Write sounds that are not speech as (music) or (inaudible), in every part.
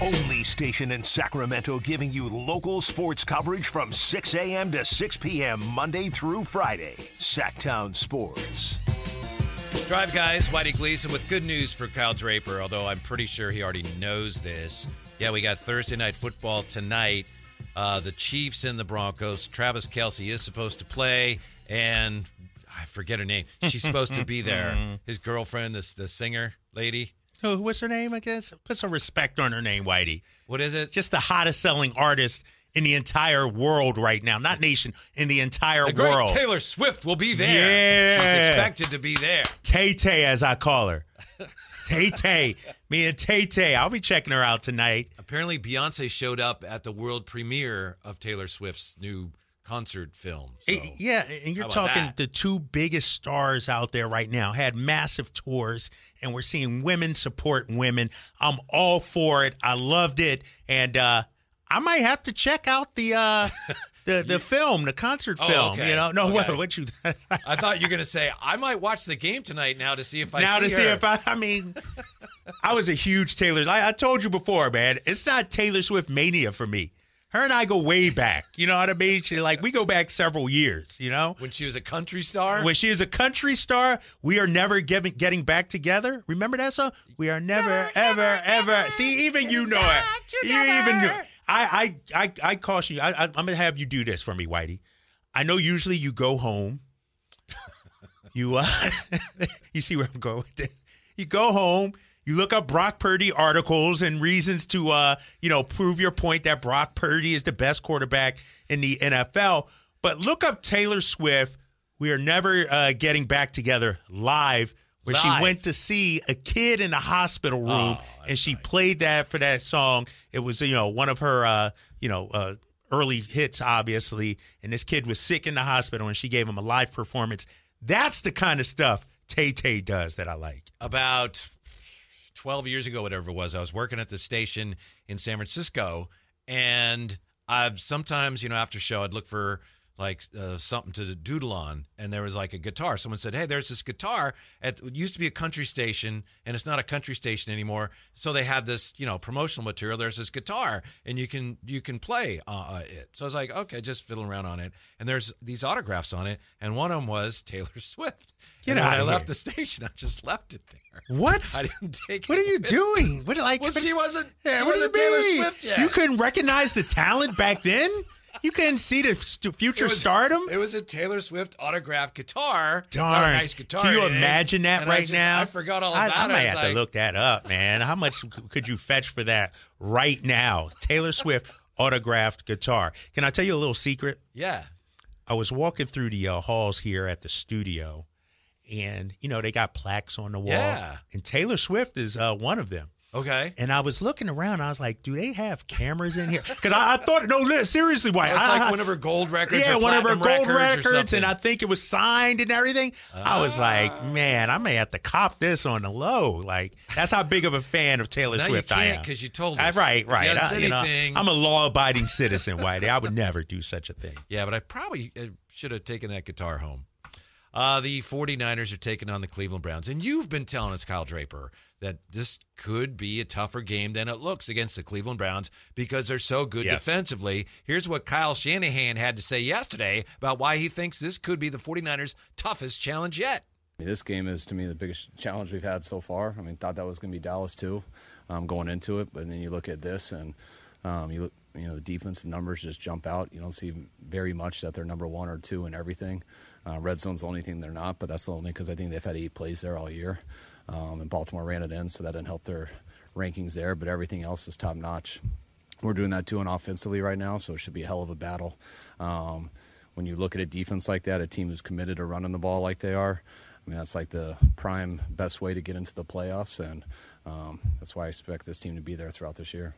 only station in Sacramento giving you local sports coverage from 6 a.m. to 6 p.m. Monday through Friday. Sactown Sports. Drive guys, Whitey Gleason with good news for Kyle Draper, although I'm pretty sure he already knows this. Yeah, we got Thursday night football tonight. Uh, the Chiefs and the Broncos. Travis Kelce is supposed to play, and I forget her name. She's supposed to be there. (laughs) His girlfriend, this the singer lady. Oh, what's her name? I guess put some respect on her name, Whitey. What is it? Just the hottest selling artist in the entire world right now, not nation, in the entire The great world. Taylor Swift will be there. Yeah. She's expected to be there. Tay Tay, as I call her. Tay Tay, (laughs) me and Tay Tay. I'll be checking her out tonight. Apparently, Beyonce showed up at the world premiere of Taylor Swift's new concert film. So. Eh, Yeah, and you're talking that? the two biggest stars out there right now had massive tours, and we're seeing women support women. I'm all for it. I loved it, and uh, I might have to check out the uh, (laughs) the the film, the concert Oh, film. okay. You know, no, Okay. what, what you (laughs) I thought you were going to say, I might watch the game tonight now to see if I now see to see if I. I mean, I was a huge Taylor. I, I told you before, man. It's not Taylor Swift mania for me. Her and I go way back. You know what I mean? She, like we go back several years. You know. when she was a country star. When she was a country star, we are never giving, getting back together. Remember that song? We are never, ever, ever. See, even you know it. You even know. I, I, I, I caution you. I, I, I'm gonna have you do this for me, Whitey. I know usually you go home. (laughs) You, uh, (laughs) you see where I'm going with this. You go home. You look up Brock Purdy articles and reasons to, uh, you know, prove your point that Brock Purdy is the best quarterback in the NFL. But look up Taylor Swift. We are never uh, getting back together live, where Live. she went to see a kid in the hospital room, Oh, and she played that for that song. It was, you know, one of her, uh, you know, uh, early hits, obviously. And this kid was sick in the hospital, and she gave him a live performance. That's the kind of stuff Tay Tay does that I like. about 12 years ago, whatever it was, I was working at the station in San Francisco, and I've sometimes, you know, after show, I'd look for like uh, something to doodle on, and there was like a guitar. Someone said, "Hey, there's this guitar. At, it used to be a country station, and it's not a country station anymore. So they had this, you know, promotional material. There's this guitar, and you can you can play uh, uh, it. So I was like, okay, just fiddling around on it, and there's these autographs on it, and one of them was Taylor (laughs) Swift. Get and when I left the station, I just left it there. What? (laughs) I didn't take it What it are you doing? What like? Well, she wasn't- Yeah, she what wasn't you Taylor mean? Swift yet. You couldn't recognize the talent back then. You couldn't see the st- future It was- stardom. It was a Taylor Swift autographed guitar. Darn, nice guitar. Can you imagine that And I right just- now? I forgot all I, about I it. might was have to look that up, man. How much could you fetch for that right now? Taylor Swift autographed guitar. Can I tell you a little secret? Yeah. I was walking through the uh, halls here at the studio, and you know they got plaques on the wall, Yeah. and Taylor Swift is uh, one of them. Okay. And I was looking around. I was like, "Do they have cameras in here?" Because I, I thought, no, seriously, why? Oh, it's I, like one of her gold records. yeah, or one of her gold records, records, and I think it was signed and everything. I was like, Ah. man, I may have to cop this on the low. Like, that's how big of a fan of Taylor Swift I am. Because you told I- us. right, If you right. I, said you know, anything- I'm a law-abiding citizen, Whitey. I would never do such a thing. Yeah, but I probably uh, should have taken that guitar home. Uh, the 49ers are taking on the Cleveland Browns. And you've been telling us, Kyle Draper, that this could be a tougher game than it looks against the Cleveland Browns because they're so good Yes. defensively. Here's what Kyle Shanahan had to say yesterday about why he thinks this could be the 49ers' toughest challenge yet. I mean, this game is to me the biggest challenge we've had so far. I mean, thought that was going to be Dallas too, um, going into it, but then you look at this and um, you look, you know, the defensive numbers just jump out. You don't see very much that they're number one or two in everything. Uh, red zone's the only thing they're not, but that's only because I think they've had eight plays there all year, um, and Baltimore ran it in, so that didn't help their rankings there. But everything else is top notch. We're doing that too, and offensively right now, so it should be a hell of a battle. Um, when you look at a defense like that, a team who's committed to running the ball like they are, I mean, that's like the prime best way to get into the playoffs, and um, that's why I expect this team to be there throughout this year.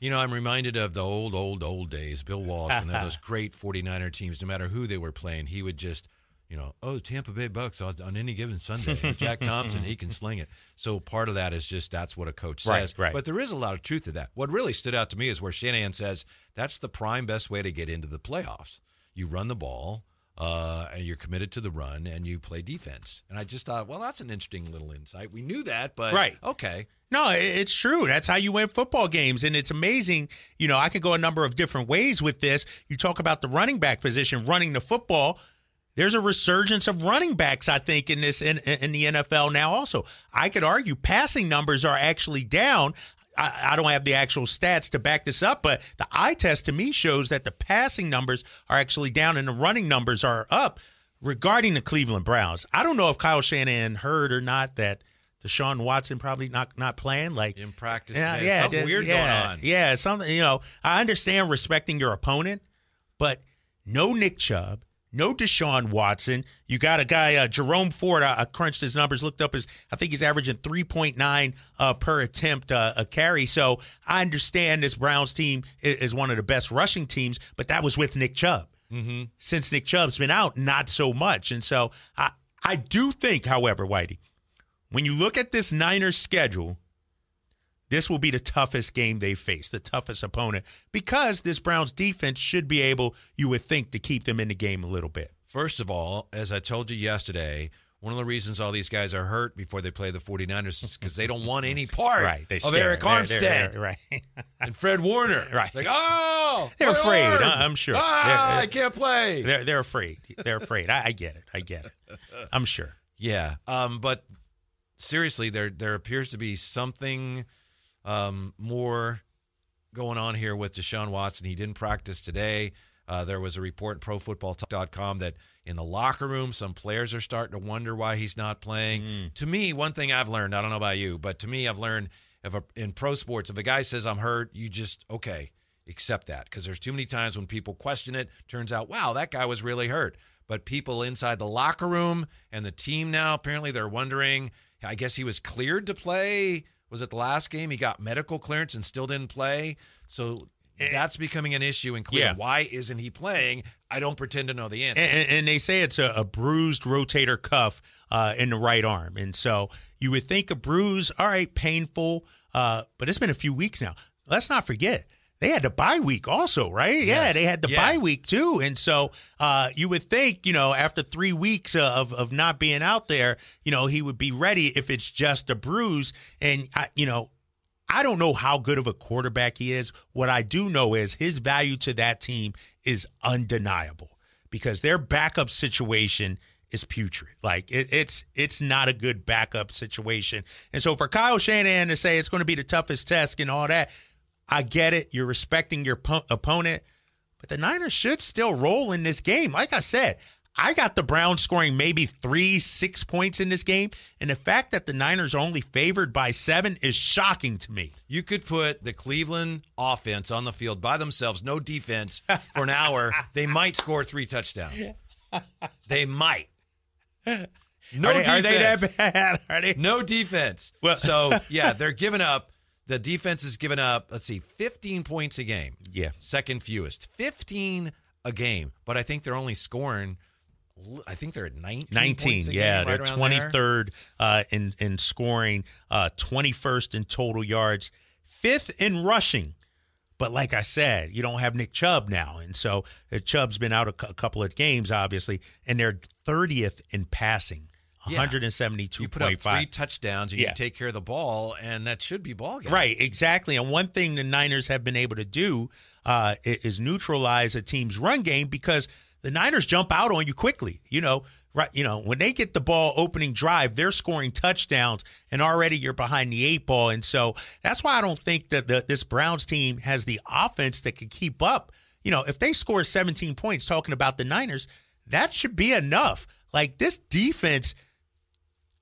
You know, I'm reminded of the old, old, old days. Bill Walsh, they those (laughs) great 49er teams, no matter who they were playing, he would just, you know, oh, Tampa Bay Bucks on, on any given Sunday. Jack (laughs) Thompson, he can sling it. So part of that is just that's what a coach says. right. But there is a lot of truth to that. What really stood out to me is where Shanahan says that's the prime best way to get into the playoffs. You run the ball. uh, and you're committed to the run, and you play defense. And I just thought, well, that's an interesting little insight. We knew that, but Right. okay. No, it's true. That's how you win football games. And it's amazing. You know, I could go a number of different ways with this. You talk about the running back position, running the football. There's a resurgence of running backs, I think, in this in, in the NFL now. Also, I could argue passing numbers are actually down. I, I don't have the actual stats to back this up, but the eye test to me shows that the passing numbers are actually down and the running numbers are up. Regarding the Cleveland Browns, I don't know if Kyle Shanahan heard or not that Deshaun Watson probably not not playing. Like In practice yeah, yeah, something weird yeah, going on. Yeah, something. You know, I understand respecting your opponent, but no Nick Chubb, no Deshaun Watson. You got a guy, uh, Jerome Ford. I, I crunched his numbers, looked up his. I think he's averaging three point nine uh, per attempt uh, a carry. So I understand this Browns team is, is one of the best rushing teams, but that was with Nick Chubb. Mm-hmm. Since Nick Chubb's been out, not so much. And so I, I do think, however, Whitey, when you look at this Niners schedule, this will be the toughest game they face, the toughest opponent, because this Browns defense should be able, you would think, to keep them in the game a little bit. First of all, as I told you yesterday, one of the reasons all these guys are hurt before they play the 49ers is because they don't want any part Right. They of Arik Armstead they're- they're- right. (laughs) and Fred Warner. Right. Like, oh, They're afraid, arm. I- I'm sure. Ah, They're- I can't play. they're, they're afraid. They're afraid. I, I get it. I get it. I'm sure. (laughs) Yeah. Um, but seriously, there there appears to be something um, more going on here with Deshaun Watson. He didn't practice today. Uh, there was a report in ProFootballTalk.com that in the locker room, some players are starting to wonder why he's not playing. To me, one thing I've learned, I don't know about you, but to me, I've learned if a, in pro sports, if a guy says I'm hurt, you just okay, accept that because there's too many times when people question it. Turns out, wow, that guy was really hurt. But people inside the locker room and the team now apparently they're wondering. I guess he was cleared to play. Was it the last game? He got medical clearance and still didn't play. So that's becoming an issue in Cleveland. Yeah. Why isn't he playing? I don't pretend to know the answer. And, and- and they say it's a, a bruised rotator cuff uh, in the right arm. And so you would think a bruise, all right, painful, uh, but it's been a few weeks now. Let's not forget. They had the bye week also, right? Yeah, they had the Yeah. bye week too. And so uh, you would think, you know, after three weeks of, of not being out there, you know, he would be ready if it's just a bruise. And, I, you know, I don't know how good of a quarterback he is. What I do know is his value to that team is undeniable because their backup situation is putrid. Like it, it's it's not a good backup situation. And so for Kyle Shanahan to say it's going to be the toughest test and all that, I get it. You're respecting your po- opponent, but the Niners should still roll in this game. Like I said, I got the Browns scoring maybe three, six points in this game. And the fact that the Niners are only favored by seven is shocking to me. You could put the Cleveland offense on the field by themselves, no defense, for an hour. (laughs) They might score three touchdowns. (laughs) They might. No are, they, are defense. they that bad? (laughs) Are they? No defense. Well- so yeah, they're giving up. The defense is giving up. Let's see, 15 points a game. Yeah. Second fewest, 15 a game. But I think they're only scoring. I think they're at 19. 19, points a yeah, game, right they're around twenty there. uh, in in scoring, twenty first in total yards, fifth in rushing. But like I said, you don't have Nick Chubb now, and so uh, Chubb's been out a, couple of games, obviously, and they're thirtieth in passing, Yeah. hundred and seventy two You put up three touchdowns and Yeah. you take care of the ball, and that should be ball game. Right, exactly. And one thing the Niners have been able to do uh, is neutralize a team's run game because the Niners jump out on you quickly. You know, right? You know, when they get the ball opening drive, they're scoring touchdowns, and already you're behind the eight ball. And so that's why I don't think that the, this Browns team has the offense that can keep up. You know, if they score 17 points, talking about the Niners, that should be enough. Like this defense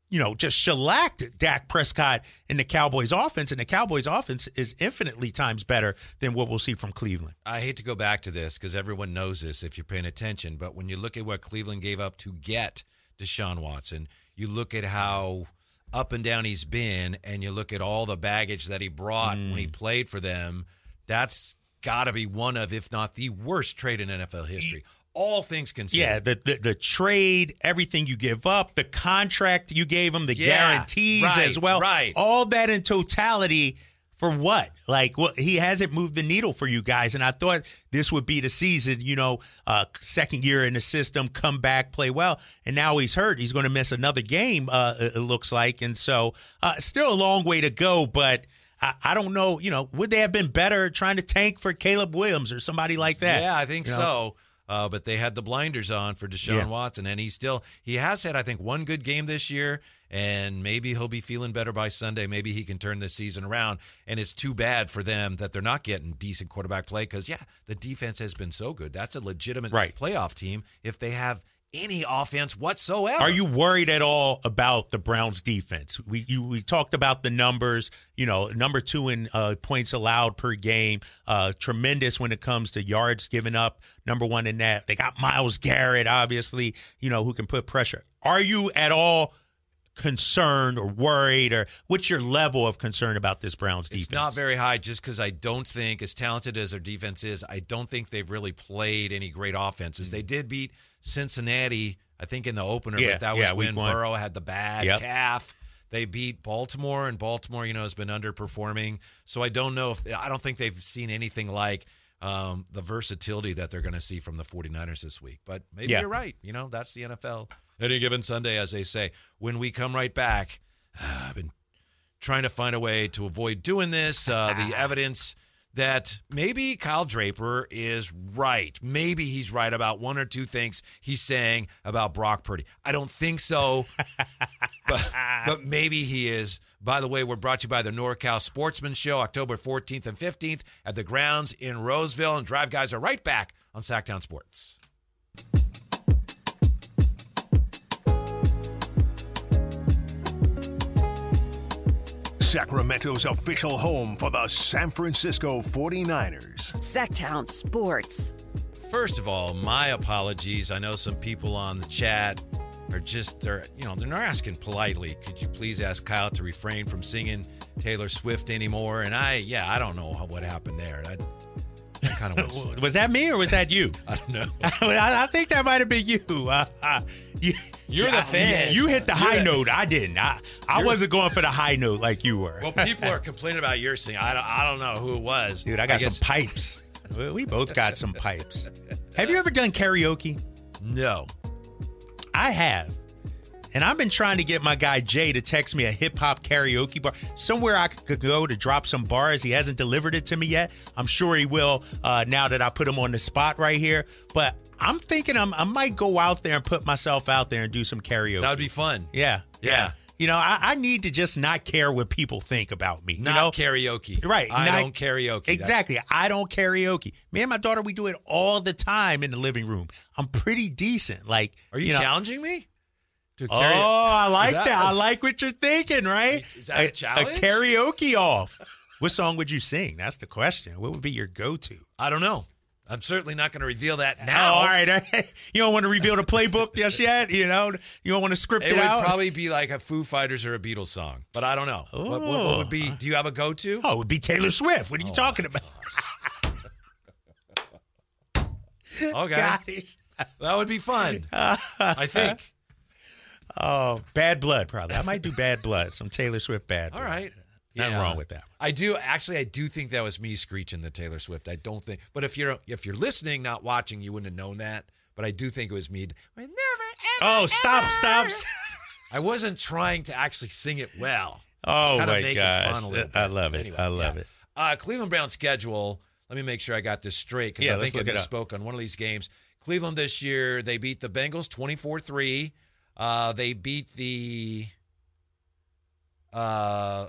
you know, just shellacked Dak Prescott and the Cowboys offense, and the Cowboys offense is infinitely times better than what we'll see from Cleveland. I hate to go back to this because everyone knows this if you're paying attention, but when you look at what Cleveland gave up to get Deshaun Watson, you look at how up and down he's been, and you look at all the baggage that he brought when Mm. he played for them. That's got to be one of, if not the worst trade in NFL history. All things considered. Yeah, the, the the trade, everything you give up, the contract you gave him, the Yeah, guarantees right, as well, right. all that in totality For what? Like, well, he hasn't moved the needle for you guys, and I thought this would be the season. You know, uh, second year in the system, come back, play well, and now he's hurt. He's going to miss another game. Uh, it looks like, and so uh, still a long way to go, but. I, I don't know, you know, would they have been better trying to tank for Caleb Williams or somebody like that? Yeah, I think You know? so. Uh, but they had the blinders on for Deshaun Yeah. Watson, and he still he has had I think one good game this year, and maybe he'll be feeling better by Sunday. Maybe he can turn this season around. And it's too bad for them that they're not getting decent quarterback play because yeah, the defense has been so good. That's a legitimate Right. playoff team if they have any offense whatsoever. Are you worried at all about the Browns defense? We you, we talked about the numbers. You know, number two in uh, points allowed per game. Uh, tremendous when it comes to yards given up. Number one in that. They got Myles Garrett, obviously. You know, who can put pressure. Are you at all concerned or worried, or what's your level of concern about this Browns defense? It's not very high just because I don't think, as talented as their defense is, I don't think they've really played any great offenses. They did beat Cincinnati, I think, in the opener, Yeah, but that was yeah, when one. Burrow had the bad Yep. calf. They beat Baltimore, and Baltimore, you know, has been underperforming. So I don't know if I don't think they've seen anything like um, the versatility that they're going to see from the 49ers this week. But maybe Yeah. you're right. You know, that's the NFL. Any given Sunday, as they say. When we come right back, (sighs) I've been trying to find a way to avoid doing this. Uh, the (laughs) evidence that maybe Kyle Draper is right. Maybe he's right about one or two things he's saying about Brock Purdy. I don't think so, (laughs) but, but maybe he is. By the way, we're brought to you by the NorCal Sportsman Show, October 14th and 15th at the grounds in Roseville. And Drive Guys are right back on Sactown Sports. Sacramento's official home for the San Francisco 49ers. Sactown Sports. First of all, my apologies. I know some people on the chat are just they're you know they're not asking politely. Could you please ask Kyle to refrain from singing Taylor Swift anymore? And I yeah I don't know what happened there. I, I kind of want to. Was that me or was that you? (laughs) I don't know. (laughs) I, I think that might have been you. Uh, (laughs) uh, you You're the I- fan. You hit the high You're- note. I didn't. I, I wasn't going for the high note like you were. Well, people are complaining about your singing. I don't, I don't know who it was. Dude, I got guess- some pipes. We- We both got some pipes. Have you ever done karaoke? No. I have. And I've been trying to get my guy Jay to text me a hip hop karaoke bar, somewhere I could go to drop some bars. He hasn't delivered it to me yet. I'm sure he will uh, now that I put him on the spot right here. But I'm thinking I'm, I might go out there and put myself out there and do some karaoke. That would be fun. Yeah, Yeah. You know, I, I need to just not care what people think about me. Not you know? karaoke. Right. I not- don't karaoke. That's- Exactly. I don't karaoke. Me and my daughter, we do it all the time in the living room. I'm pretty decent. Like, Are you, know, challenging me? To Oh, I like that. that- I like what you're thinking, right? Is that a challenge? A karaoke off. what song would you sing? That's the question. What would be your go-to? I don't know. I'm certainly not going to reveal that Oh, now. all right. (laughs) you don't want to reveal the playbook just yet. You know, you don't want to script It it, would out. probably be like a Foo Fighters or a Beatles song, but I don't know. What, what- Oh. would be? Oh. Do you have a go-to? oh, it would be Taylor Swift. What are you oh, talking about? (laughs) Okay, Guys. that would be fun. (laughs) I think. Oh, Bad Blood, probably. I might do Bad Blood. Some Taylor Swift Bad All Blood. right. Nothing Yeah. wrong with that. I do actually. I do think that was me screeching the Taylor Swift. I don't think, but if you're if you're listening, not watching, you wouldn't have known that. But I do think it was me. We're never ever. Oh, stop, ever. stop. (laughs) I wasn't trying to actually sing it well. Oh, Just kinda my making gosh. fun a little I bit. love it. Anyway, I love yeah. it. Uh, Cleveland Browns schedule. Let me make sure I got this straight because Yeah, I let's think I look it up. misspoke on one of these games. Cleveland this year, they beat the Bengals 24 3. Uh, they beat the. Uh,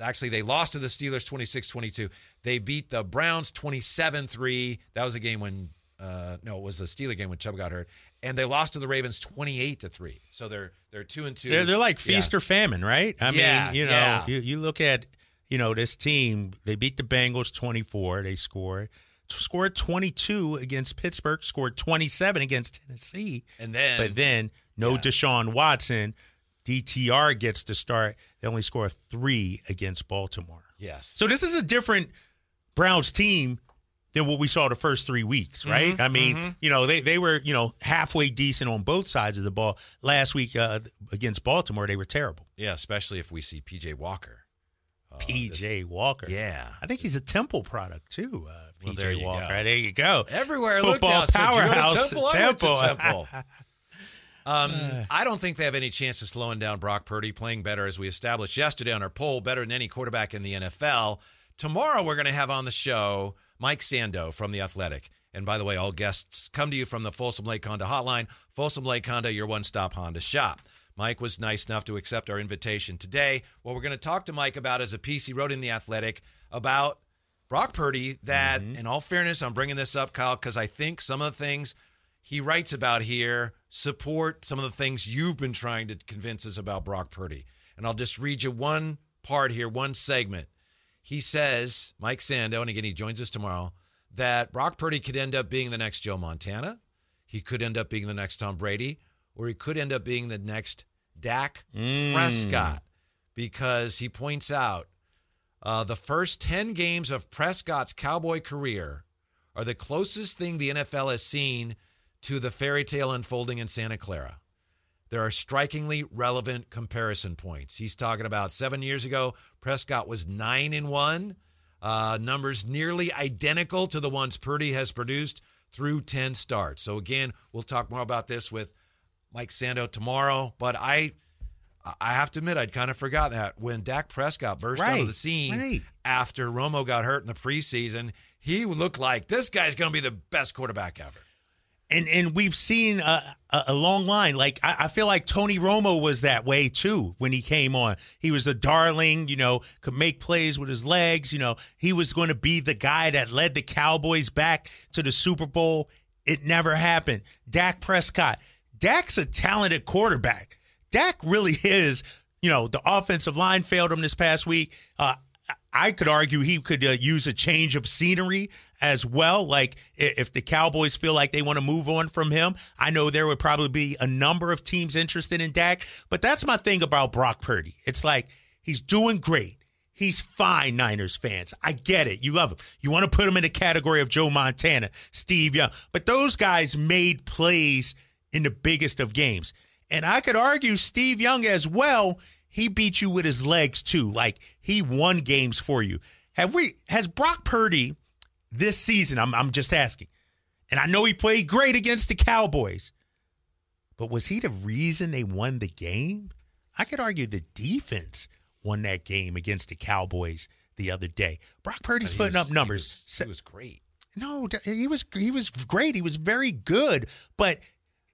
actually, they lost to the Steelers 26 22. They beat the Browns 27 3. That was a game when. Uh, no, it was the Steeler game when Chubb got hurt, and they lost to the Ravens twenty-eight to three. So they're they're two and 2 They're, they're like Yeah. feast or famine, right? I Yeah, mean, you know, yeah. you, you look at, you know, this team, they beat the Bengals 24, they scored. Scored 22 against Pittsburgh, scored 27 against Tennessee. And then But then no Yeah. Deshaun Watson. DTR gets to start. They only score three against Baltimore. yes, So this is a different Browns team than what we saw the first three weeks, right? Mm-hmm, I mean, you know, they, they were, you know, halfway decent on both sides of the ball. Last week uh, against Baltimore, they were terrible. Yeah, especially if we see PJ Walker. PJ Walker. Yeah. I think he's a Temple product too. Uh, PJ Well, there you Walker. go. There you go. Everywhere I look Football now, so powerhouse. Temple, went to Temple. Temple. (laughs) Um, I don't think they have any chance of slowing down Brock Purdy, playing better as we established yesterday on our poll, better than any quarterback in the NFL. Tomorrow we're going to have on the show Mike Sando from The Athletic. And by the way, all guests come to you from the Folsom Lake Honda hotline. Folsom Lake Honda, your one-stop Honda shop. Mike was nice enough to accept our invitation today. What we're going to talk to Mike about is a piece he wrote in The Athletic about Brock Purdy that, in all fairness, I'm bringing this up, Kyle, because I think some of the things he writes about here support some of the things you've been trying to convince us about Brock Purdy. And I'll just read you one part here, one segment. He says, Mike Sando, and again, he joins us tomorrow, that Brock Purdy could end up being the next Joe Montana. He could end up being the next Tom Brady, or he could end up being the next Dak Prescott, because he points out uh, the first 10 games of Prescott's Cowboy career are the closest thing the NFL has seen to the fairy tale unfolding in Santa Clara. There are strikingly relevant comparison points. He's talking about seven years ago, Prescott was nine and one, uh, numbers nearly identical to the ones Purdy has produced through 10 starts. So, again, we'll talk more about this with Mike Sando tomorrow. But I, I have to admit, I'd kind of forgot that when Dak Prescott burst onto Right, the scene right. after Romo got hurt in the preseason, he looked like this guy's going to be the best quarterback ever. And and we've seen a, a, long line. Like I, I feel like Tony Romo was that way too when he came on. He was the darling, you know, could make plays with his legs. You know, he was going to be the guy that led the Cowboys back to the Super Bowl. It never happened. Dak Prescott. Dak's a talented quarterback. Dak really (laughs) is. You know, the offensive line failed him this past week. Uh, I could argue he could uh, use a change of scenery as well. Like if the Cowboys feel like they want to move on from him, I know there would probably be a number of teams interested in Dak. But that's my thing about Brock Purdy. It's like he's doing great. He's fine, Niners fans. I get it. You love him. You want to put him in the category of Joe Montana, Steve Young. But those guys made plays in the biggest of games. And I could argue Steve Young as well. He beat you with his legs too. Like he won games for you. Have we has Brock Purdy this season? I'm I'm just asking. And I know he played great against the Cowboys. But was he the reason they won the game? I could argue the defense won that game against the Cowboys the other day. Brock Purdy's putting was- up numbers. He was, he was great. no, he was he was great. He was very good, but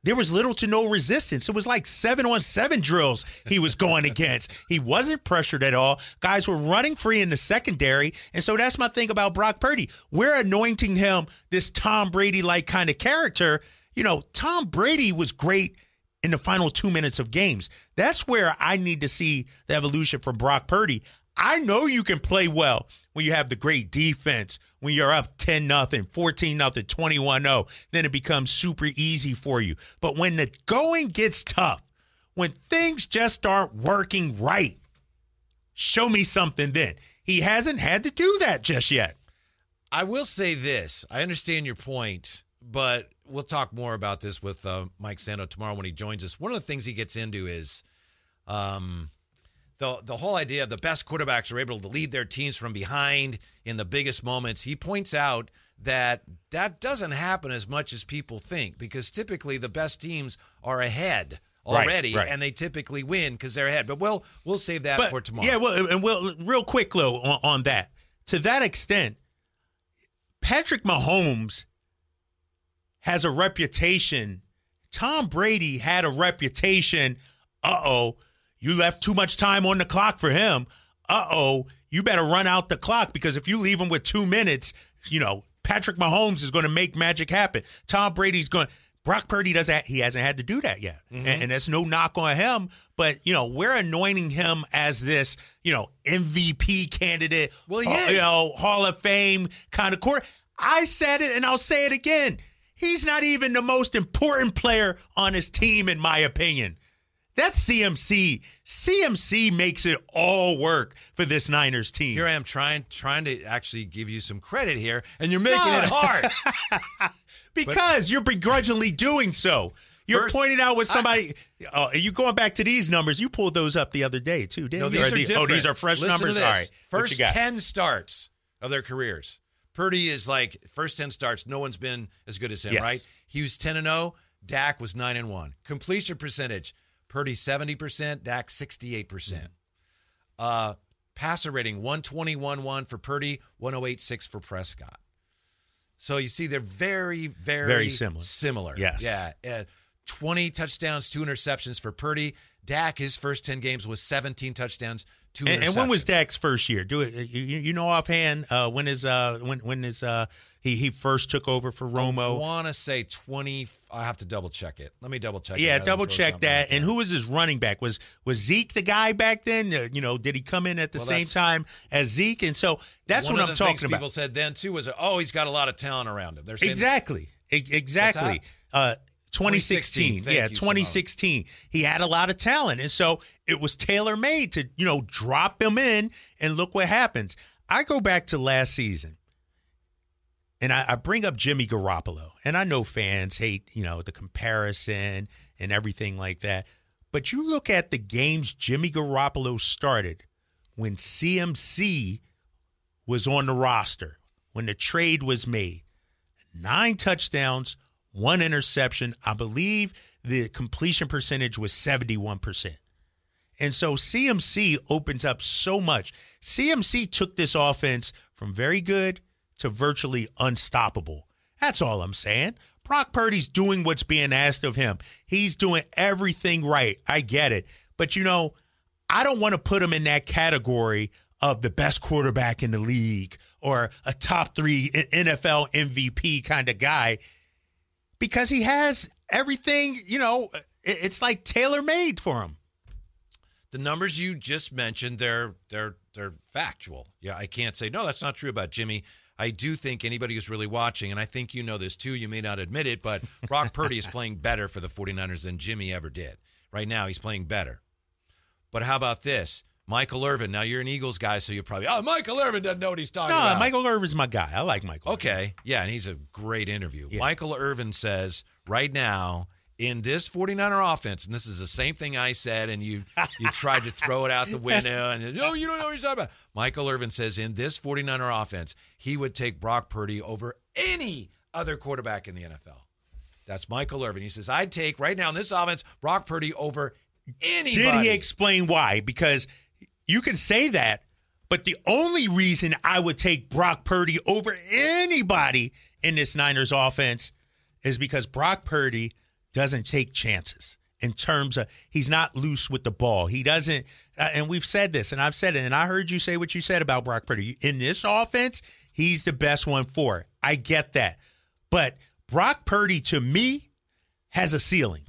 there was little to no resistance. It was like seven on seven drills he was going against. He wasn't pressured at all. Guys were running free in the secondary, and so that's my thing about Brock Purdy. We're anointing him this Tom Brady like kind of character. You know, Tom Brady was great in the final two minutes of games. That's where I need to see the evolution from Brock Purdy. I know you can play well when you have the great defense, when you're up 10 nothing, 14 nothing, 21 0, then it becomes super easy for you. But when the going gets tough, when things just aren't working right, show me something then. He hasn't had to do that just yet. I will say this. I understand your point, but we'll talk more about this with uh, Mike Sando tomorrow when he joins us. One of the things he gets into is um, the the whole idea of the best quarterbacks are able to lead their teams from behind in the biggest moments. He points out that that doesn't happen as much as people think because typically the best teams are ahead already right. and they typically win because they're ahead. But we'll we'll save that But, for tomorrow. Yeah, well, and we'll real quick, Lou, on, on that. To that extent, Patrick Mahomes has a reputation. Tom Brady had a reputation. Uh oh, you left too much time on the clock for him. Uh oh, you better run out the clock because if you leave him with two minutes, you know Patrick Mahomes is going to make magic happen. Tom Brady's going. Brock Purdy doesn't. He hasn't had to do that yet, Mm-hmm. and, and that's no knock on him. But you know, we're anointing him as this, you know, MVP candidate. Well, he uh, is. you know, Hall of Fame kind of court. I said it, and I'll say it again. He's not even the most important player on his team, in my opinion. That's CMC. CMC makes it all work for this Niners team. Here I am trying trying to actually give you some credit here, and you're making No. it hard. (laughs) because you're begrudgingly doing so. You're First- pointing out with somebody. oh, are you going back to these numbers? You pulled those up the other day too, didn't No, you? these are the- different. Oh, these are fresh Listen to numbers. this. All right. First 10 starts of their careers. Purdy is like first 10 starts, no one's been as good as him, Yes. right? He was 10 and 0, Dak was 9 and 1. Completion percentage, Purdy 70%, Dak 68%. Uh passer rating 121-1 for Purdy, 108.6 for Prescott. So you see they're very very Very similar. Similar. Yes. Yeah. Uh, 20 touchdowns, 2 interceptions for Purdy. Dak his first 10 games was 17 touchdowns, 2 And, and when was. Dak's first year? Do it. You, you know offhand uh, when is uh when when is uh he he first took over for Romo. I want to say 20. I have to double check it. Let me double check. Yeah, double check that. And who was his running back? Was was Zeke the guy back then? Uh, you know, did he come in at the Well, same time as Zeke? And so that's what I'm talking about. People said then too was, oh, he's got a lot of talent around him. They're Exactly. Exactly. Uh 2016. 2016. Thank Yeah, you, Simone. 2016. He had a lot of talent. And so it was tailor made to, you know, drop him in and look what happens. I go back to last season and I, I bring up Jimmy Garoppolo. And I know fans hate, you know, the comparison and everything like that. But you look at the games Jimmy Garoppolo started when CMC was on the roster, when the trade was made nine touchdowns, one interception. I believe the completion percentage was 71%. And so CMC opens up so much. CMC took this offense from very good to virtually unstoppable. That's all I'm saying. Brock Purdy's doing what's being asked of him. He's doing everything right. I get it. But you know, I don't want to put him in that category of the best quarterback in the league or a top three NFL MVP kind of guy because he has everything, you know, it's like tailor made for him. the numbers you just mentioned, they're they're they're factual. Yeah, I can't say no. That's not true about Jimmy. I do think anybody who's really watching, and I think you know this too, you may not admit it, but (laughs) Brock Purdy is playing better for the 49ers than Jimmy ever did. Right now, he's playing better. But how about this? Michael Irvin. Now, you're an Eagles guy, so you're probably, oh, Michael Irvin doesn't know what he's talking No, about. Michael Irvin's my guy. I like Michael. Okay. Yeah, and he's a great interview. Yeah. Michael Irvin says right now in this 49er offense, and this is the same thing I said, and you (laughs) you tried to throw it out the window, and no, (laughs) you don't know what you're talking about. Michael Irvin says in this 49er offense, he would take Brock Purdy over any other quarterback in the NFL. That's Michael Irvin. He says, I'd take right now in this offense, Brock Purdy over anybody. Did he explain why? Because you can say that, but the only reason I would take Brock Purdy over anybody in this Niners offense is because Brock Purdy doesn't take chances in terms of he's not loose with the ball. He doesn't, uh, and we've said this, and I've said it, and I heard you say what you said about Brock Purdy. In this offense, he's the best one for it. I get that. But Brock Purdy, to me, has a ceiling.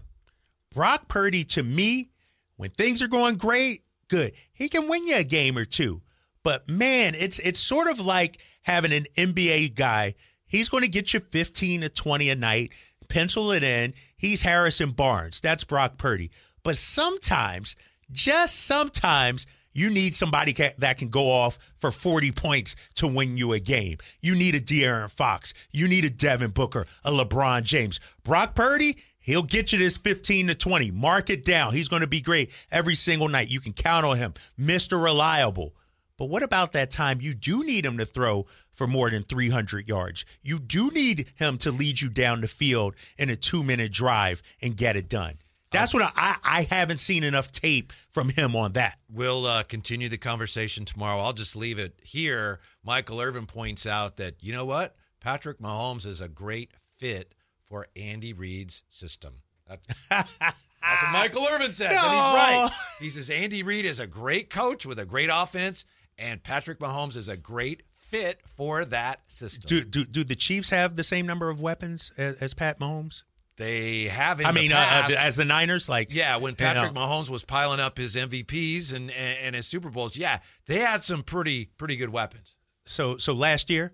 Brock Purdy, to me, when things are going great, good. He can win you a game or two. But man, it's it's sort of like having an NBA guy. He's going to get you 15 to 20 a night. Pencil it in. He's Harrison Barnes. That's Brock Purdy. But sometimes, just sometimes, you need somebody ca- that can go off for 40 points to win you a game. You need a De'Aaron Fox. You need a Devin Booker, a LeBron James. Brock Purdy, he'll get you this 15 to 20. Mark it down. He's going to be great every single night. You can count on him. Mr. Reliable. But what about that time you do need him to throw for more than 300 yards? You do need him to lead you down the field in a two minute drive and get it done. That's what I, I, haven't seen enough tape from him on that. We'll uh, continue the conversation tomorrow. I'll just leave it here. Michael Irvin points out that, you know what? Patrick Mahomes is a great fit for Andy Reid's system. That- (laughs) that's what Michael Irvin says, and he's right. He says Andy Reid is a great coach with a great offense, and Patrick Mahomes is a great fit for that system. Do, do do the Chiefs have the same number of weapons as, as Pat Mahomes? They have in I the mean, uh, uh, as the Niners, like Yeah, when you Patrick know, Mahomes was piling up his MVPs and, and and his Super Bowls, yeah, they had some pretty pretty good weapons. so so last year,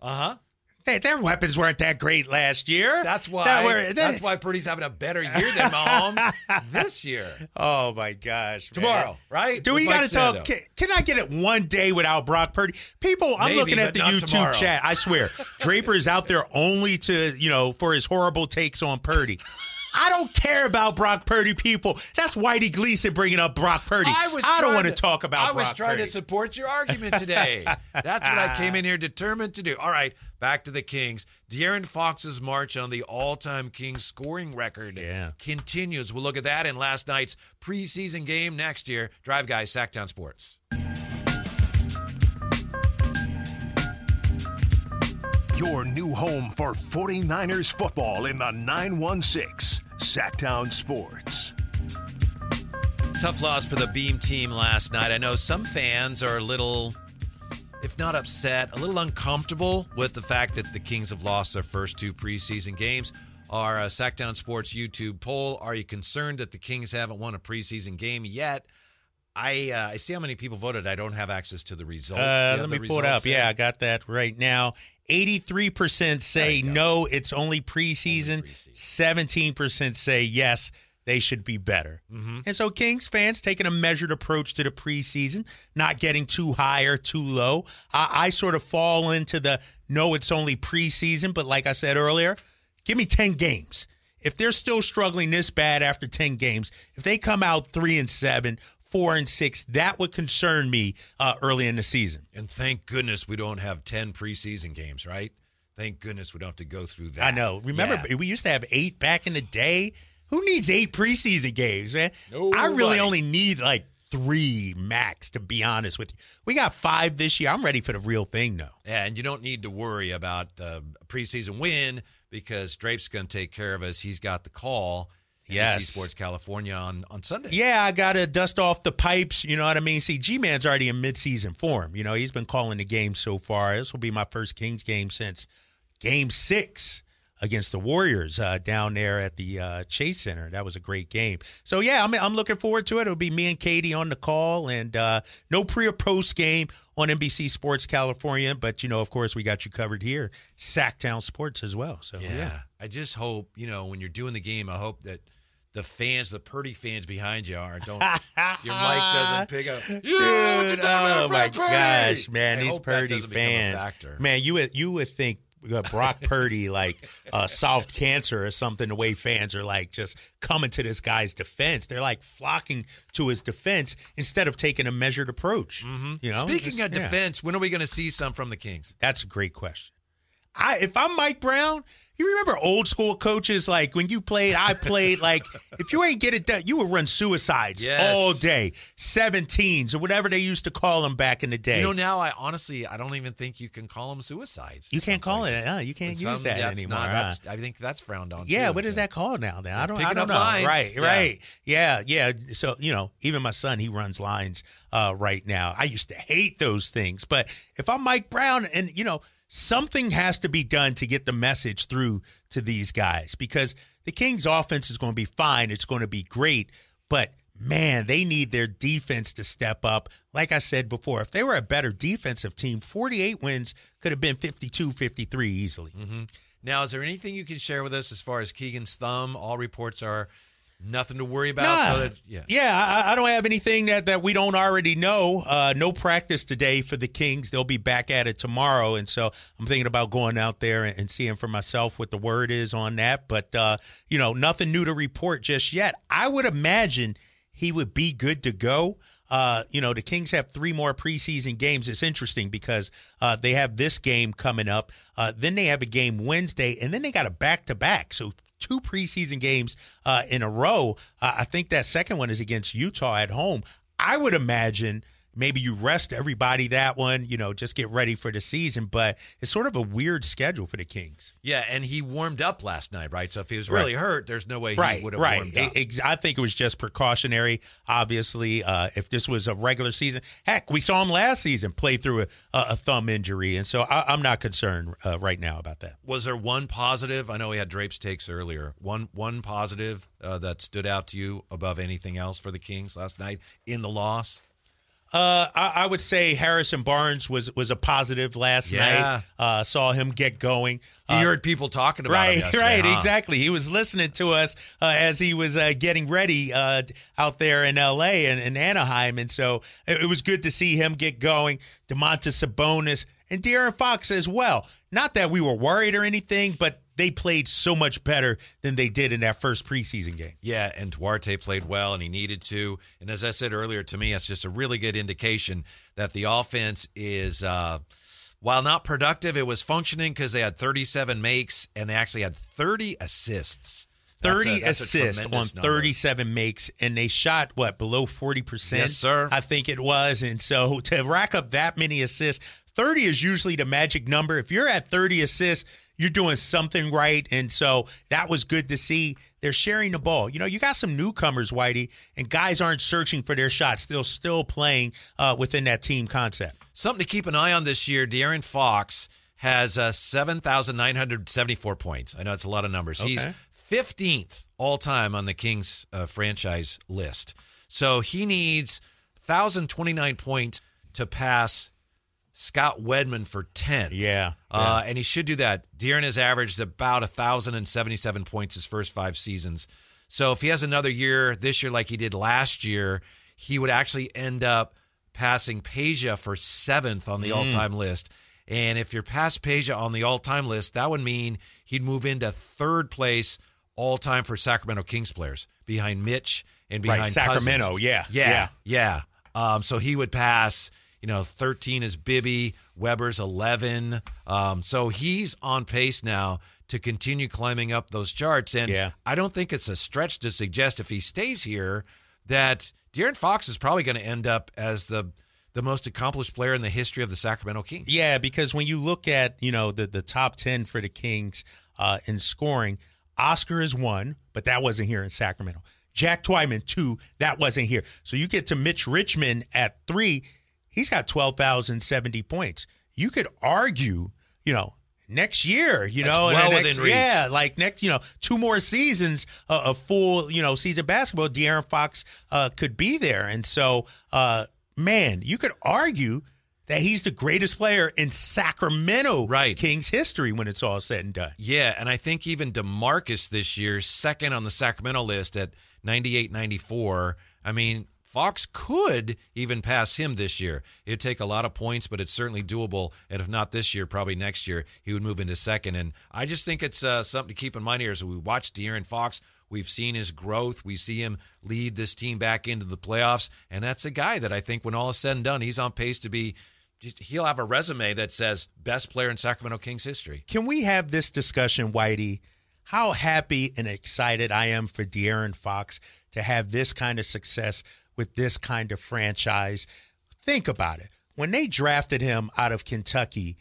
Uh huh. Hey, their weapons weren't that great last year. That's why. That were- that- that's why Purdy's having a better year than Mahomes (laughs) this year. Oh my gosh! man. Tomorrow, right? Do With we got to talk? Can, can I get it one day without Brock Purdy? People, I'm looking at the YouTube tomorrow. chat. I swear, (laughs) Draper is out there only to you know for his horrible takes on Purdy. I don't care about Brock Purdy, people. That's Whitey Gleason bringing up Brock Purdy. I, don't want to talk about I was Brock trying Purdy. to support your argument today. (laughs) That's what I came in here determined to do. All right, back to the Kings. De'Aaron Fox's march on the all-time Kings scoring record Yeah. continues. We'll look at that in last night's preseason game next year. Drive Guys, Sactown Sports. Your new home for 49ers football in the 916 Sactown Sports. Tough loss for the Beam team last night. I know some fans are a little, if not upset, a little uncomfortable with the fact that the Kings have lost their first two preseason games. Our uh, Sactown Sports YouTube poll: Are you concerned that the Kings haven't won a preseason game yet? I uh, I see how many people voted. I don't have access to the results. Uh, let me pull it up. there? Yeah, I got that right now. 83% say There you go. no, it's only preseason. Preseason. 17% say yes, they should be better. Mm-hmm. And so Kings fans taking a measured approach to the preseason, not getting too high or too low. I, I sort of fall into the no, it's only preseason, but like I said earlier, give me 10 games. If they're still struggling this bad after 10 games, if they come out 3 and 7, 4 and 6, that would concern me uh, early in the season. And thank goodness we don't have ten preseason games, right? Thank goodness we don't have to go through that. I know. Remember, Yeah. we used to have eight back in the day. Who needs eight preseason games, man? I really only need like three max, to be honest with you. We got five this year. I'm ready for the real thing, though. Yeah, and you don't need to worry about uh, a preseason win because Drape's going to take care of us. He's got the call. NBC Yes. Sports California on on Sunday. Yeah, I got to dust off the pipes. You know what I mean? See, G Man's already in midseason form. You know, he's been calling the game so far. This will be my first Kings game since game six against the Warriors uh, down there at the uh, Chase Center. That was a great game. So, yeah, I'm, I'm looking forward to it. It'll be me and Katie on the call and uh, no pre or post game on NBC Sports California. But, you know, of course, we got you covered here, Sactown Sports as well. So, Yeah. yeah. I just hope you know when you're doing the game. I hope that the fans, the Purdy fans behind you, are don't (laughs) your mic doesn't pick up. You don't know what you're Dude, oh my Purdy. gosh, man, I these Purdy doesn't become a fans, man, you would you would think Brock Purdy like uh, solved cancer or something. The way fans are like just coming to this guy's defense, they're like flocking to his defense instead of taking a measured approach. You know, Mm-hmm. Speaking Just- of yeah. defense, when are we going to see some from the Kings? that's a great question. I if I'm Mike Brown, you remember old school coaches like when you played, I played like (laughs) if you ain't get it done, you would run suicides Yes. all day, 17s or whatever they used to call them back in the day. You know, now I honestly I don't even think you can call them suicides. You can't call it, places. huh? You can't In use some, that that's anymore, Not, huh? that's, I think that's frowned on. Yeah, too. what is that called now? Then I don't, I don't up know. lines. Right, Yeah. right, yeah, yeah. So you know, even my son, he runs lines uh, right now. I used to hate those things, but if I'm Mike Brown, and you know, something has to be done to get the message through to these guys because the Kings' offense is going to be fine. It's going to be great, but man, they need their defense to step up. Like I said before, if they were a better defensive team, 48 wins could have been 52 53 easily. Mm-hmm. Now, is there anything you can share with us as far as Keegan's thumb? All reports are nothing to worry about. Nah. So that yeah, I, I don't have anything that, that we don't already know. Uh, no practice today for the Kings. They'll be back at it tomorrow, and so I'm thinking about going out there and, and seeing for myself what the word is on that. But uh, you know, nothing new to report just yet. I would imagine he would be good to go. Uh, you know, the Kings have three more preseason games. It's interesting because uh, they have this game coming up. Uh, then they have a game Wednesday, and then they got a back to back. So two preseason games uh, in a row. Uh, I think that second one is against Utah at home. I would imagine maybe you rest everybody that one, you know, just get ready for the season. But it's sort of a weird schedule for the Kings. yeah, and he warmed up last night, right? So if he was really hurt, there's no way he right, would have right. warmed up. I think it was just precautionary. Obviously, uh, if this was a regular season, heck, we saw him last season play through a, a thumb injury, and so I, I'm not concerned uh, right now about that. Was there one positive? I know we had Drape's takes earlier. One one positive uh, that stood out to you above anything else for the Kings last night in the loss. Uh, I, I would say Harrison Barnes was was a positive last Yeah. night. Uh, saw him get going. You Uh, heard people talking about him right, yesterday, right, huh? exactly. He was listening to us uh, as he was uh, getting ready uh, out there in L.A. and, and Anaheim, and so it, it was good to see him get going. Domantas Sabonis and De'Aaron Fox as well. Not that we were worried or anything, but they played so much better than they did in that first preseason game. Yeah, and Duarte played well, and he needed to. And as I said earlier, to me, it's just a really good indication that the offense is, uh, while not productive, it was functioning because they had 37 makes and they actually had 30 assists. That's 30 a- that's assists on tremendous number. 37 makes, and they shot what below 40 percent. Yes, sir. I think it was, and so to rack up that many assists, 30 is usually the magic number. If you're at 30 assists, you're doing something right, and so that was good to see. They're sharing the ball. You know, you got some newcomers, Whitey, and guys aren't searching for their shots. They're still playing uh, within that team concept. Something to keep an eye on this year. De'Aaron Fox has uh, 7,974 points. I know it's a lot of numbers. He's 15th all time on the Kings uh, franchise list. So he needs 1,029 points to pass Scott Wedman for 10th. Yeah, Uh, and he should do that. De'Aaron has averaged about 1,077 points his first five seasons. So if he has another year this year like he did last year, he would actually end up passing Peja for seventh on the Mm. all time list. And if you're past Peja on the all time list, that would mean he'd move into third place all time for Sacramento Kings players behind Mitch and behind Right, Sacramento, Cousins. yeah, Yeah. Yeah. Um, so he would pass, you know, 13 is Bibby, Webber's 11. Um, so he's on pace now to continue climbing up those charts. And Yeah. I don't think it's a stretch to suggest if he stays here that De'Aaron Fox is probably going to end up as the the most accomplished player in the history of the Sacramento Kings. Yeah, because when you look at you know the the top ten for the Kings uh, in scoring, Oscar is one, but that wasn't here in Sacramento. Jack Twyman two, that wasn't here. So you get to Mitch Richmond at three, he's got twelve thousand seventy points. You could argue, you know. Next year, you That's know, well next, reach. yeah, like next, you know, two more seasons uh, of full, you know, season basketball. De'Aaron Fox uh, could be there, and so, uh, man, you could argue that he's the greatest player in Sacramento Right. Kings history when it's all said and done. Yeah, and I think even DeMarcus this year, second on the Sacramento list at 98 94. I mean, Fox could even pass him this year. It'd take a lot of points, but it's certainly doable. And if not this year, probably next year, he would move into second. And I just think it's uh, something to keep in mind here as we watch De'Aaron Fox. We've seen his growth. We see him lead this team back into the playoffs. And that's a guy that I think when all is said and done, he's on pace to be. He'll have a resume that says best player in Sacramento Kings history. Can we have this discussion, Whitey? How happy and excited I am for De'Aaron Fox to have this kind of success with this kind of franchise. Think about it. When they drafted him out of Kentucky,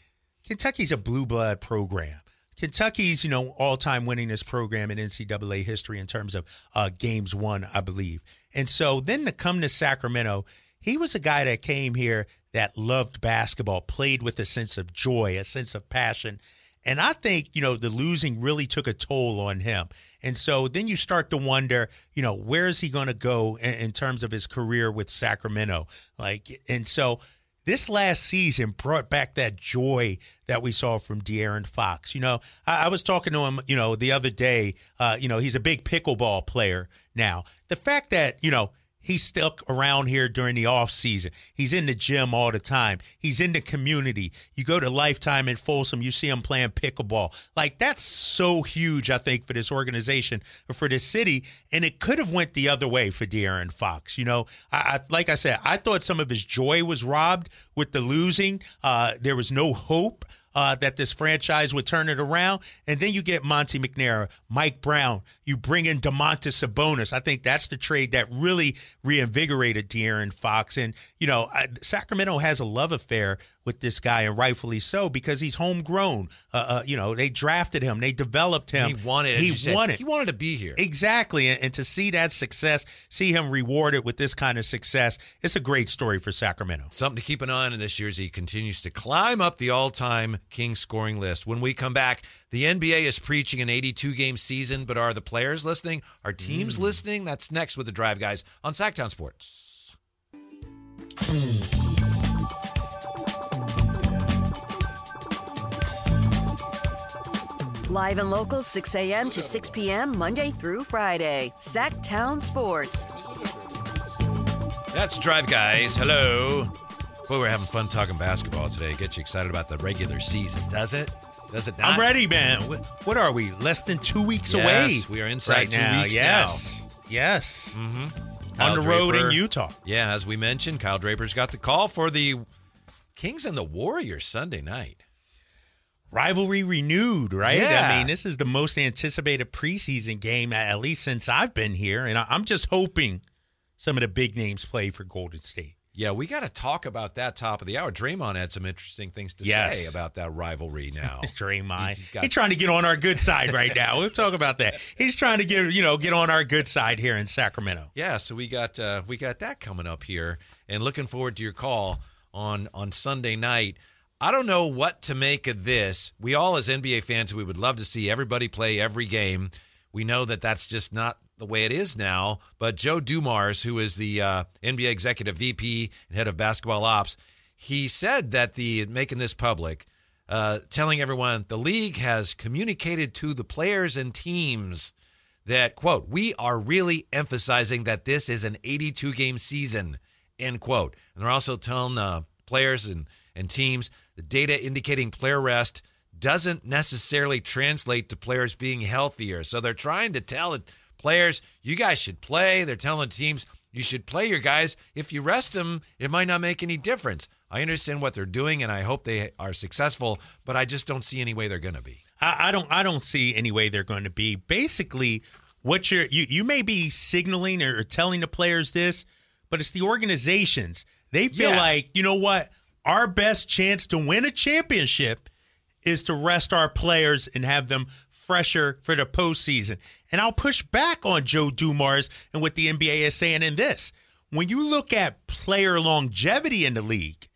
Kentucky's a blue blood program. Kentucky's, you know, all-time winningest program in NCAA history in terms of uh, games won, I believe. And so then to come to Sacramento, he was a guy that came here that loved basketball, played with a sense of joy, a sense of passion. And I think, you know, the losing really took a toll on him. And so then you start to wonder, you know, where is he going to go in, in terms of his career with Sacramento? Like, and so this last season brought back that joy that we saw from De'Aaron Fox. You know, I, I was talking to him, you know, the other day. Uh, you know, he's a big pickleball player now. The fact that, you know, He's stuck around here during the off season. He's in the gym all the time. He's in the community. You go to Lifetime in Folsom, you see him playing pickleball. Like that's so huge, I think, for this organization for this city. And it could have went the other way for De'Aaron Fox. You know, I, I like I said, I thought some of his joy was robbed with the losing. Uh, there was no hope uh, that this franchise would turn it around. And then you get Monte McNair, Mike Brown. You bring in Domantas Sabonis. I think that's the trade that really reinvigorated De'Aaron Fox. And, you know, I, Sacramento has a love affair with this guy, and rightfully so, because he's homegrown. Uh, uh, you know, they drafted him, they developed him. He wanted. He you said, wanted. He wanted to be here. Exactly. And, and to see that success, see him rewarded with this kind of success, it's a great story for Sacramento. Something to keep an eye on in this year as he continues to climb up the all-time King scoring list. When we come back, the NBA is preaching an 82-game season, but are the players listening? Are teams listening? That's next with the Drive Guys on Sactown Sports. (laughs) Live and local, 6 a.m. to 6 p.m., Monday through Friday. Sactown Sports. That's Drive Guys. Hello. Boy, we're having fun talking basketball today. Get you excited about the regular season, does it? Does it not? I'm ready, man. What, what are we? Less than two weeks Yes, away. we are inside right two now. weeks yes. Yes. Mm-hmm. Kyle On the road in Utah. Yeah, as we mentioned, Kyle Draper's got the call for the Kings and the Warriors Sunday night. Rivalry renewed, right? Yeah. I mean, this is the most anticipated preseason game, at least since I've been here. And I'm just hoping some of the big names play for Golden State. Yeah, we got to talk about that top of the hour. Draymond had some interesting things to Yes. say about that rivalry now. (laughs) Draymond. He's He's, trying to get on our good side right now. We'll talk about that. He's trying to get, you know, get on our good side here in Sacramento. Yeah, so we got uh, we got that coming up here, and looking forward to your call on on Sunday night. I don't know what to make of this. We all, as NBA fans, we would love to see everybody play every game. We know that that's just not the way it is now. But Joe Dumars, who is the uh, NBA executive VP and head of basketball ops, he said that the making this public, uh, telling everyone the league has communicated to the players and teams that quote we are really emphasizing that this is an 82 game season end quote and they're also telling uh, players and, and teams the data indicating player rest doesn't necessarily translate to players being healthier so they're trying to tell players you guys should play they're telling teams you should play your guys if you rest them it might not make any difference i understand what they're doing and i hope they are successful but i just don't see any way they're going to be I, I don't I don't see any way they're going to be. Basically, what you're you, you may be signaling or telling the players this, but it's the organizations. They feel Yeah. like, you know what, our best chance to win a championship is to rest our players and have them fresher for the postseason. And I'll push back on Joe Dumars and what the NBA is saying in this. When you look at player longevity in the league,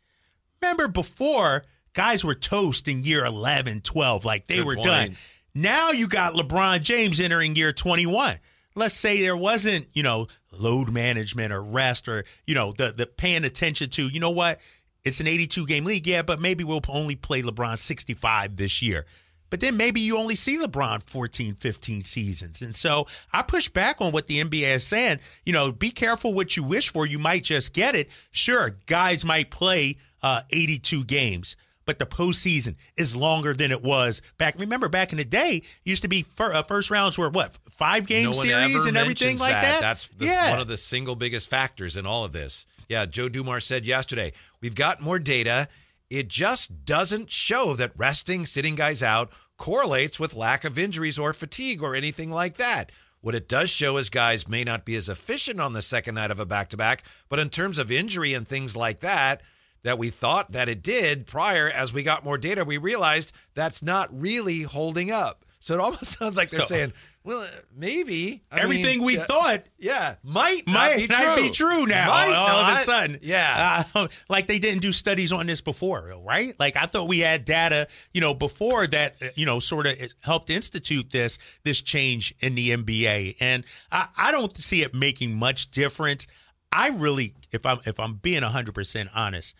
remember before guys were toast in year 11 12 like they Good were point. done now you got lebron james entering year 21 let's say there wasn't you know load management or rest or you know the, the paying attention to you know what it's an 82 game league yeah but maybe we'll only play lebron 65 this year but then maybe you only see LeBron 14, 15 seasons. And so I push back on what the NBA is saying. You know, be careful what you wish for. You might just get it. Sure, guys might play uh, 82 games, but the postseason is longer than it was back. Remember, back in the day, used to be fir- uh, first rounds were what, five game no series and everything like that? That's the, yeah. one of the single biggest factors in all of this. Yeah, Joe Dumars said yesterday, we've got more data. It just doesn't show that resting, sitting guys out correlates with lack of injuries or fatigue or anything like that. What it does show is guys may not be as efficient on the second night of a back to back, but in terms of injury and things like that, that we thought that it did prior, as we got more data, we realized that's not really holding up. So it almost (laughs) sounds like they're So- saying, well, maybe I Everything mean, we yeah, thought yeah, might not might be not true. be true now Might all of a sudden. Yeah. Uh, (laughs) like they didn't do studies on this before, right? Like I thought we had data, you know, before that, uh, you know, sort of helped institute this this change in the NBA, and I, I don't see it making much difference. I really, if I'm if I'm being hundred percent honest,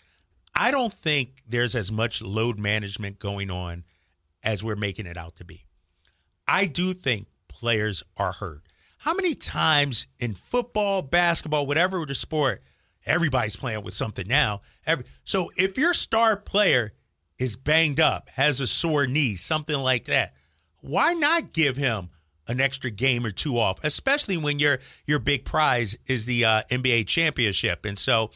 I don't think there's as much load management going on as we're making it out to be. I do think players are hurt. How many times in football, basketball, whatever the sport, everybody's playing with something now. Every, so if your star player is banged up, has a sore knee, something like that, why not give him an extra game or two off, especially when your your big prize is the uh, NBA championship? And so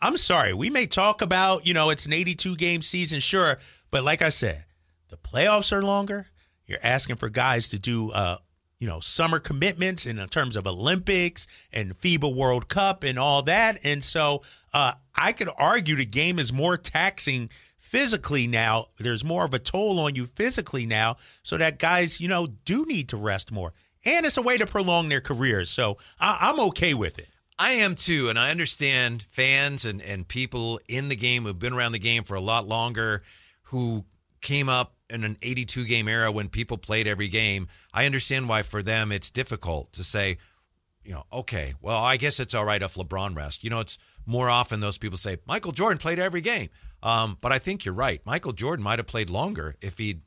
I'm sorry, we may talk about, you know, it's an 82 game season, sure, but like I said, the playoffs are longer. You're asking for guys to do, uh, you know, summer commitments in terms of Olympics and FIBA World Cup and all that. And so uh, I could argue the game is more taxing physically now. There's more of a toll on you physically now, so that guys, you know, do need to rest more. And it's a way to prolong their careers. So I- I'm okay with it. I am too, and I understand fans and, and people in the game who've been around the game for a lot longer who came up in an 82 game era when people played every game. I understand why for them it's difficult to say, you know, okay, well, I guess it's all right if LeBron rests. You know, it's more often those people say Michael Jordan played every game. Um, but I think you're right. Michael Jordan might have played longer if he'd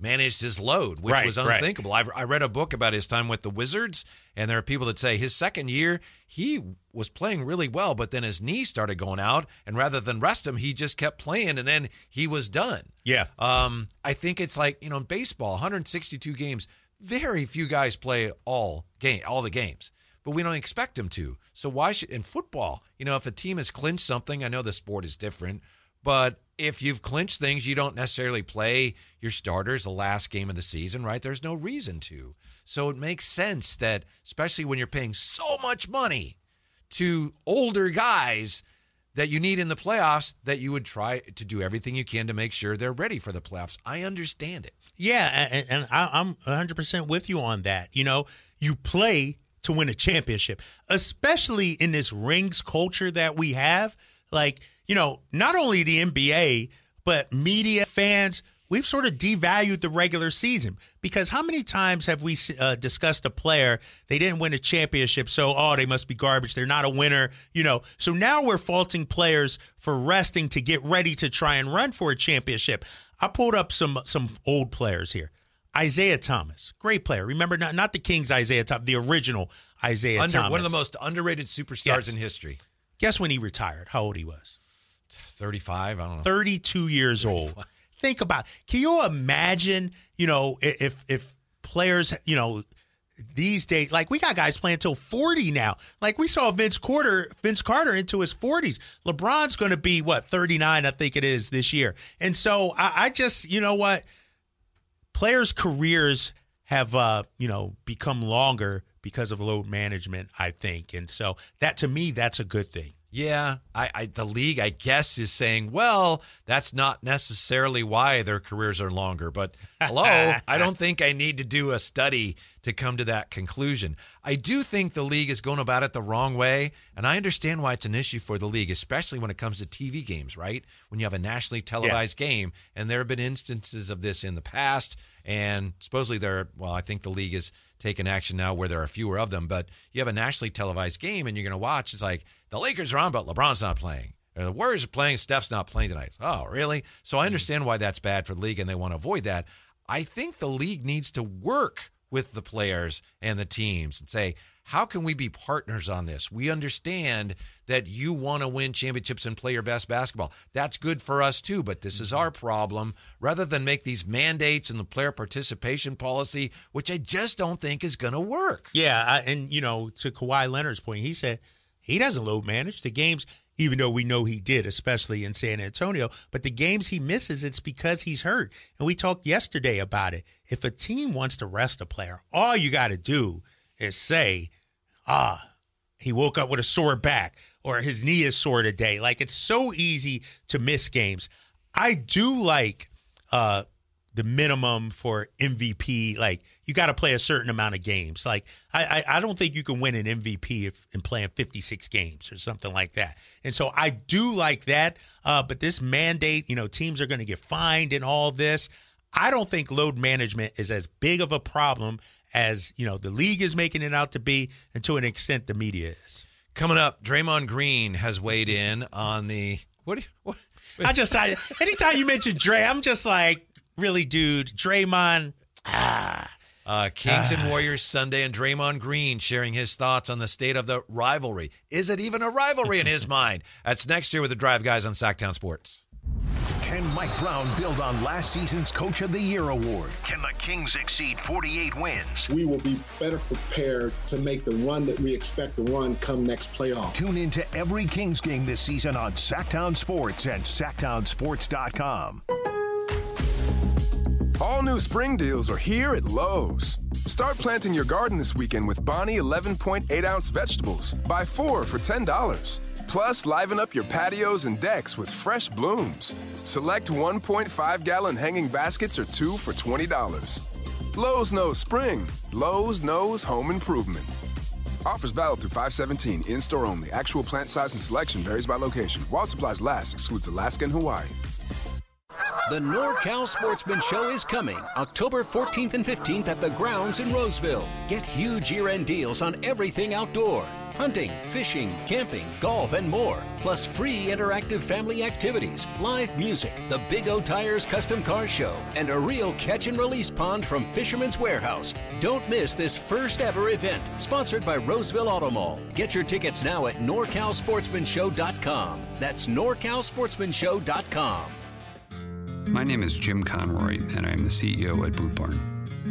managed his load, which Right, was right. unthinkable. I've, I read a book about his time with the Wizards, and there are people that say his second year he was playing really well, but then his knee started going out, and rather than rest him, he just kept playing, and then he was done. Yeah. Um, I think it's like you know, in baseball, 162 games. Very few guys play all game, all the games, but we don't expect them to. So why should in football? You know, if a team has clinched something, I know the sport is different, but if you've clinched things, you don't necessarily play your starters the last game of the season, right? There's no reason to. So it makes sense that, especially when you're paying so much money to older guys that you need in the playoffs, that you would try to do everything you can to make sure they're ready for the playoffs. I understand it. Yeah, and, and I'm 100% with you on that. You know, you play to win a championship, especially in this rings culture that we have. Like, you know, not only the NBA, but media fans, we've sort of devalued the regular season. Because how many times have we uh, discussed a player they didn't win a championship so oh they must be garbage they're not a winner you know? So now we're faulting players for resting to get ready to try and run for a championship. I pulled up some some old players here. Isaiah thomas great player. Remember not, not the kings isaiah thomas the original isaiah Under, thomas one of the most underrated superstars Yes. in history. Guess when he retired how old he was 35, I don't know. 32 years old. Think about. Can you imagine? You know, if if players, you know, these days, like we got guys playing till 40 now. Like we saw Vince Carter, Vince Carter into his 40s. LeBron's going to be what 39, I think it is this year. And so I, I just, you know what, players' careers have, uh, you know, become longer because of load management. I think, and so that to me, that's a good thing. Yeah, I, I the league, I guess, is saying, well, that's not necessarily why their careers are longer. But hello, I don't (laughs) think I need to do a study to come to that conclusion. I do think the league is going about it the wrong way, and I understand why it's an issue for the league, especially when it comes to TV games, right? When you have a nationally televised game, and there have been instances of this in the past, and supposedly there, well, I think the league is taking action now where there are fewer of them, but you have a nationally televised game and you're going to watch. It's like the Lakers are on, but LeBron's not playing. Or the Warriors are playing, Steph's not playing tonight. Oh, really? So I hmm. understand why that's bad for the league and they want to avoid that. I think the league needs to work with the players and the teams and say, how can we be partners on this? We understand that you want to win championships and play your best basketball. That's good for us too, but this is mm-hmm. our problem. Rather than make these mandates and the player participation policy, which I just don't think is going to work. Yeah, I, and you know, to Kawhi Leonard's point, he said he doesn't load manage the games, even though we know he did, especially in San Antonio. But the games he misses, it's because he's hurt. And we talked yesterday about it. If a team wants to rest a player, all you got to do is say, ah, he woke up with a sore back or his knee is sore today. Like it's so easy to miss games. I do like uh the minimum for MVP. Like you got to play a certain amount of games. Like I, I I don't think you can win an MVP if in playing 56 games or something like that. And so I do like that. Uh, but this mandate, you know, teams are going to get fined and all this. I don't think load management is as big of a problem as you know the league is making it out to be, and to an extent the media is. Coming up, Draymond Green has weighed in on the what? Do you, what I just I, anytime you mention Dre, I'm just like, really, dude, Draymond. Ah, Uh, Kings and Warriors Sunday, and Draymond Green sharing his thoughts on the state of the rivalry. Is it even a rivalry in his (laughs) mind? That's next year with the Drive Guys on Sactown Sports. Can Mike Brown build on last season's Coach of the Year award? Can the Kings exceed 48 wins? we will be better prepared to make the run that we expect to run come next playoff. Tune in to every Kings game this season on Sactown Sports and SactownSports.com. All new spring deals are here at Lowe's. Start planting your garden this weekend with Bonnie 11.8 ounce vegetables. Buy four for $10. Plus, liven up your patios and decks with fresh blooms. Select 1.5 gallon hanging baskets or two for $20. Lowe's knows spring. Lowe's knows home improvement. Offers valid through 517 in store only. Actual plant size and selection varies by location. While supplies last, excludes Alaska and Hawaii. The NorCal Sportsman Show is coming October 14th and 15th at the grounds in Roseville. Get huge year end deals on everything outdoor. hunting, fishing, camping, golf, and more. Plus free interactive family activities, live music, the Big O Tires Custom Car Show, and a real catch and release pond from Fisherman's Warehouse. Don't miss this first ever event, sponsored by Roseville Auto Mall. Get your tickets now at NorCalSportsmanShow.com. That's NorCalSportsmanShow.com. My name is Jim Conroy, and I am the CEO at Boot Barn.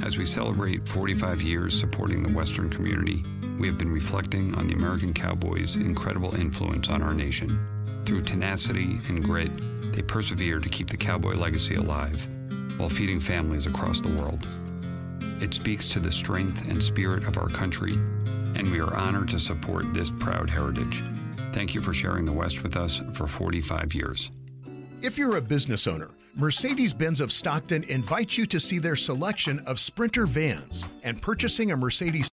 As we celebrate 45 years supporting the Western community, we have been reflecting on the American Cowboys' incredible influence on our nation. Through tenacity and grit, they persevere to keep the cowboy legacy alive while feeding families across the world. It speaks to the strength and spirit of our country, and we are honored to support this proud heritage. Thank you for sharing the West with us for 45 years. If you're a business owner, Mercedes Benz of Stockton invites you to see their selection of Sprinter vans and purchasing a Mercedes